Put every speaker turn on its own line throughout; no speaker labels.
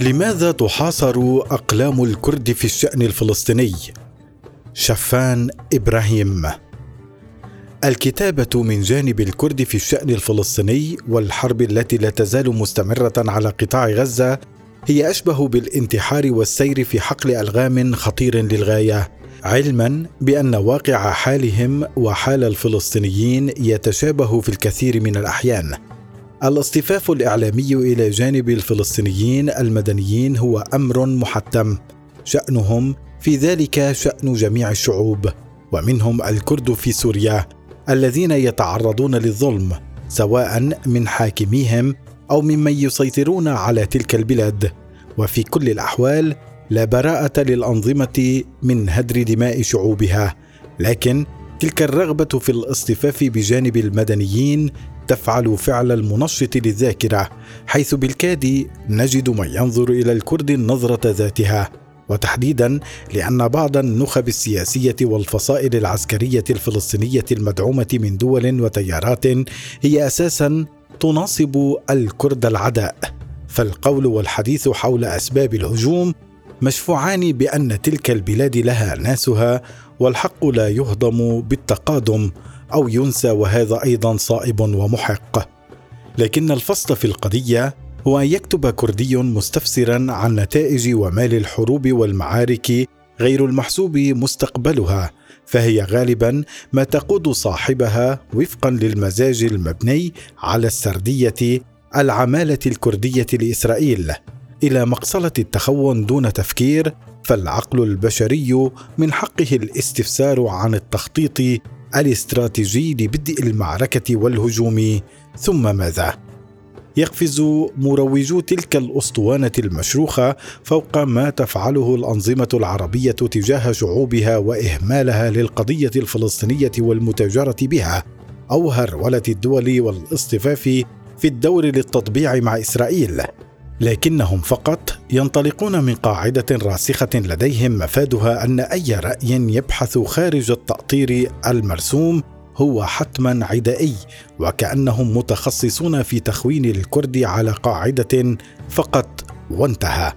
لماذا تحاصر أقلام الكرد في الشأن الفلسطيني؟ شفان إبراهيم. الكتابة من جانب الكرد في الشأن الفلسطيني والحرب التي لا تزال مستمرة على قطاع غزة هي أشبه بالانتحار والسير في حقل ألغام خطير للغاية علما بأن واقع حالهم وحال الفلسطينيين يتشابه في الكثير من الأحيان. الاصطفاف الإعلامي إلى جانب الفلسطينيين المدنيين هو أمر محتم. شأنهم في ذلك شأن جميع الشعوب ومنهم الكرد في سوريا الذين يتعرضون للظلم سواء من حاكميهم أو ممن يسيطرون على تلك البلاد. وفي كل الأحوال لا براءة للأنظمة من هدر دماء شعوبها لكن تلك الرغبة في الاصطفاف بجانب المدنيين تفعل فعل المنشط للذاكرة حيث بالكاد نجد من ينظر إلى الكرد النظرة ذاتها. وتحديدا لأن بعض النخب السياسية والفصائل العسكرية الفلسطينية المدعومة من دول وتيارات هي أساسا تناصب الكرد العداء. فالقول والحديث حول أسباب الهجوم مشفوعان بأن تلك البلاد لها ناسها والحق لا يهضم بالتقادم. أو ينسى وهذا أيضا صائب ومحق. لكن الفصل في القضية هو أن يكتب كردي مستفسرا عن نتائج ومال الحروب والمعارك غير المحسوب مستقبلها فهي غالبا ما تقود صاحبها وفقا للمزاج المبني على السردية العمالة الكردية لإسرائيل. إلى مقصلة التخون دون تفكير فالعقل البشري من حقه الاستفسار عن التخطيط الاستراتيجي لبدء المعركة والهجوم ثم ماذا؟ يقفز مروجو تلك الأسطوانة المشروخة فوق ما تفعله الأنظمة العربية تجاه شعوبها وإهمالها للقضية الفلسطينية والمتاجرة بها أو هرولة الدول والاصطفاف في الدور للتطبيع مع إسرائيل. لكنهم فقط ينطلقون من قاعدة راسخة لديهم مفادها أن أي رأي يبحث خارج التأطير المرسوم هو حتما عدائي وكأنهم متخصصون في تخوين الكرد على قاعدة فقط وانتهى.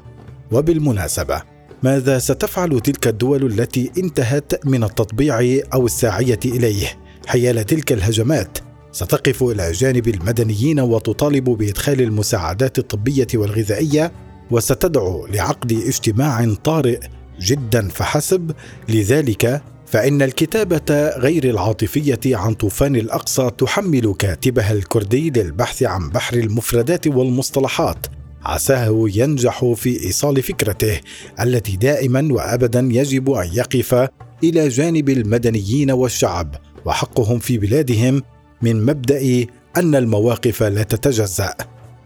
وبالمناسبة ماذا ستفعل تلك الدول التي انتهت من التطبيع أو الساعية إليه؟ حيال تلك الهجمات ستقف إلى جانب المدنيين وتطالب بإدخال المساعدات الطبية والغذائية وستدعو لعقد اجتماع طارئ جدا فحسب. لذلك فإن الكتابة غير العاطفية عن طوفان الأقصى تحمل كاتبها الكردي للبحث عن بحر المفردات والمصطلحات. عساه ينجح في إيصال فكرته التي دائما وابدا يجب أن يقف إلى جانب المدنيين والشعب وحقهم في بلادهم من مبدأ أن المواقف لا تتجزأ.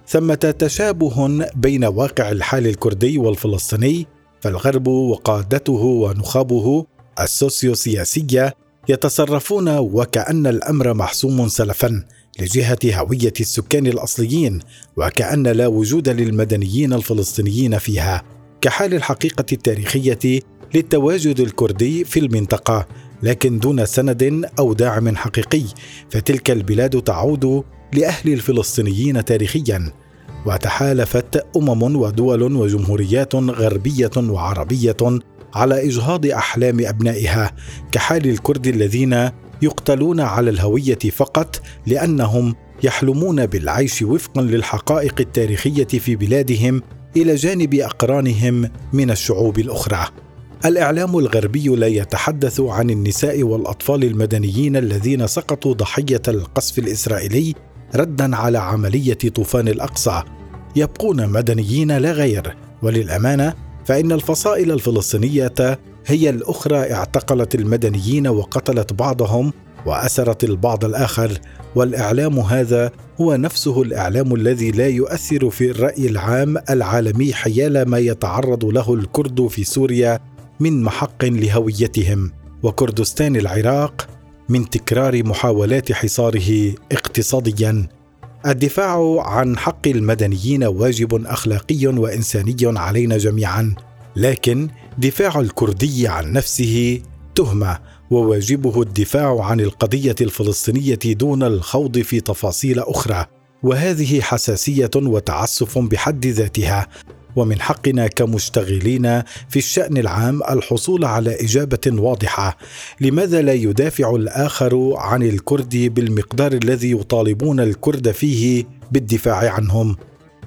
ثمة تشابه بين واقع الحال الكردي والفلسطيني فالغرب وقادته ونخابه السوسيوسياسية يتصرفون وكأن الأمر محسوم سلفا لجهة هوية السكان الأصليين وكأن لا وجود للمدنيين الفلسطينيين فيها كحال الحقيقة التاريخية للتواجد الكردي في المنطقة لكن دون سند أو داعم حقيقي فتلك البلاد تعود لأهل الفلسطينيين تاريخيا وتحالفت أمم ودول وجمهوريات غربية وعربية على إجهاض أحلام أبنائها كحال الكرد الذين يقتلون على الهوية فقط لأنهم يحلمون بالعيش وفقا للحقائق التاريخية في بلادهم إلى جانب أقرانهم من الشعوب الأخرى. الإعلام الغربي لا يتحدث عن النساء والأطفال المدنيين الذين سقطوا ضحية القصف الإسرائيلي ردا على عملية طوفان الأقصى. يبقون مدنيين لا غير. وللأمانة فإن الفصائل الفلسطينية هي الأخرى اعتقلت المدنيين وقتلت بعضهم وأسرت البعض الآخر. والإعلام هذا هو نفسه الإعلام الذي لا يؤثر في الرأي العام العالمي حيال ما يتعرض له الكرد في سوريا من محق لهويتهم وكردستان العراق من تكرار محاولات حصاره اقتصاديا. الدفاع عن حق المدنيين واجب أخلاقي وإنساني علينا جميعا لكن دفاع الكردي عن نفسه تهمة وواجبه الدفاع عن القضية الفلسطينية دون الخوض في تفاصيل أخرى. وهذه حساسية وتعسف بحد ذاتها. ومن حقنا كمشتغلين في الشأن العام الحصول على إجابة واضحة. لماذا لا يدافع الآخر عن الكرد بالمقدار الذي يطالبون الكرد فيه بالدفاع عنهم؟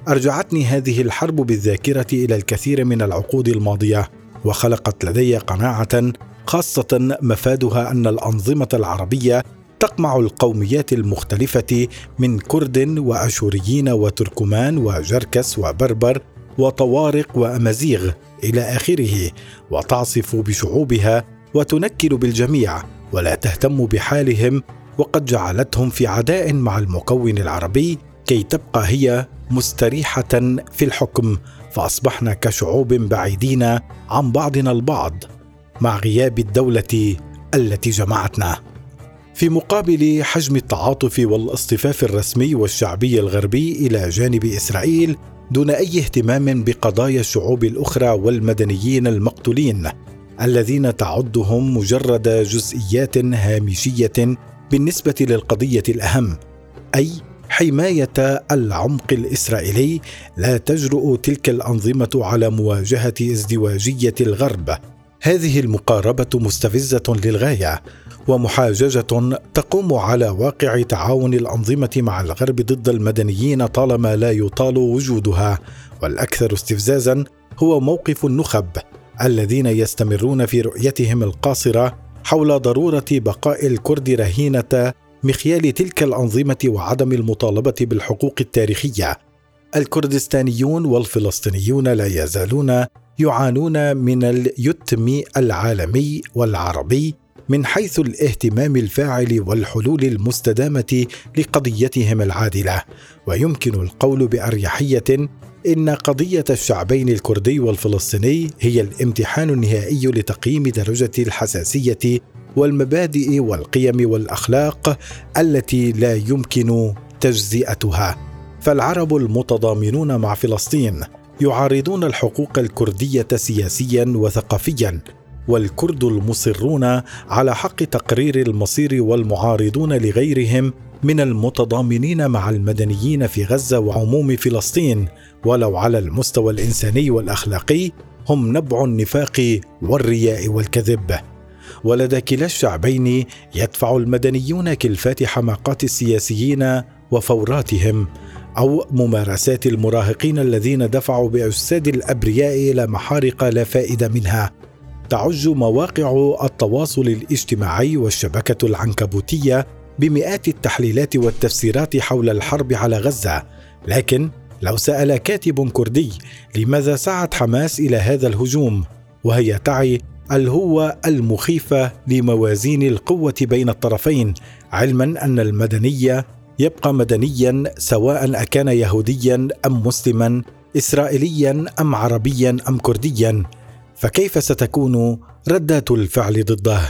أرجعتني هذه الحرب بالذاكرة إلى الكثير من العقود الماضية وخلقت لدي قناعة خاصة مفادها أن الأنظمة العربية تقمع القوميات المختلفة من كرد وأشوريين وتركمان وجركس وبربر وطوارق وأمازيغ إلى آخره وتعصف بشعوبها وتنكل بالجميع ولا تهتم بحالهم وقد جعلتهم في عداء مع المكون العربي كي تبقى هي مستريحة في الحكم فأصبحنا كشعوب بعيدين عن بعضنا البعض مع غياب الدولة التي جمعتنا. في مقابل حجم التعاطف والإصطفاف الرسمي والشعبي الغربي إلى جانب إسرائيل دون أي اهتمام بقضايا الشعوب الأخرى والمدنيين المقتولين الذين تعدهم مجرد جزئيات هامشية بالنسبة للقضية الأهم أي حماية العمق الإسرائيلي لا تجرؤ تلك الأنظمة على مواجهة ازدواجية الغرب. هذه المقاربة مستفزة للغاية ومحاججة تقوم على واقع تعاون الأنظمة مع الغرب ضد المدنيين طالما لا يطال وجودها. والأكثر استفزازا هو موقف النخب الذين يستمرون في رؤيتهم القاصرة حول ضرورة بقاء الكرد رهينة مخيال تلك الأنظمة وعدم المطالبة بالحقوق التاريخية. الكردستانيون والفلسطينيون لا يزالون يعانون من اليتم العالمي والعربي من حيث الاهتمام الفاعل والحلول المستدامة لقضيتهم العادلة. ويمكن القول بأريحية إن قضية الشعبين الكردي والفلسطيني هي الامتحان النهائي لتقييم درجة الحساسية والمبادئ والقيم والأخلاق التي لا يمكن تجزئتها. فالعرب المتضامنون مع فلسطين يعارضون الحقوق الكردية سياسيا وثقافيا والكرد المصرون على حق تقرير المصير والمعارضون لغيرهم من المتضامنين مع المدنيين في غزة وعموم فلسطين. ولو على المستوى الإنساني والأخلاقي هم نبع النفاق والرياء والكذب. ولدى كلا الشعبين يدفع المدنيون كلفات حماقات السياسيين وفوراتهم أو ممارسات المراهقين الذين دفعوا باجساد الأبرياء إلى محارق لا فائدة منها. تعج مواقع التواصل الاجتماعي والشبكة العنكبوتية بمئات التحليلات والتفسيرات حول الحرب على غزة. لكن لو سأل كاتب كردي لماذا سعت حماس إلى هذا الهجوم وهي تعي الهوه المخيفة لموازين القوة بين الطرفين علما أن المدني يبقى مدنيا سواء أكان يهوديا أم مسلما اسرائيليا أم عربيا أم كرديا. فكيف ستكون ردات الفعل ضده؟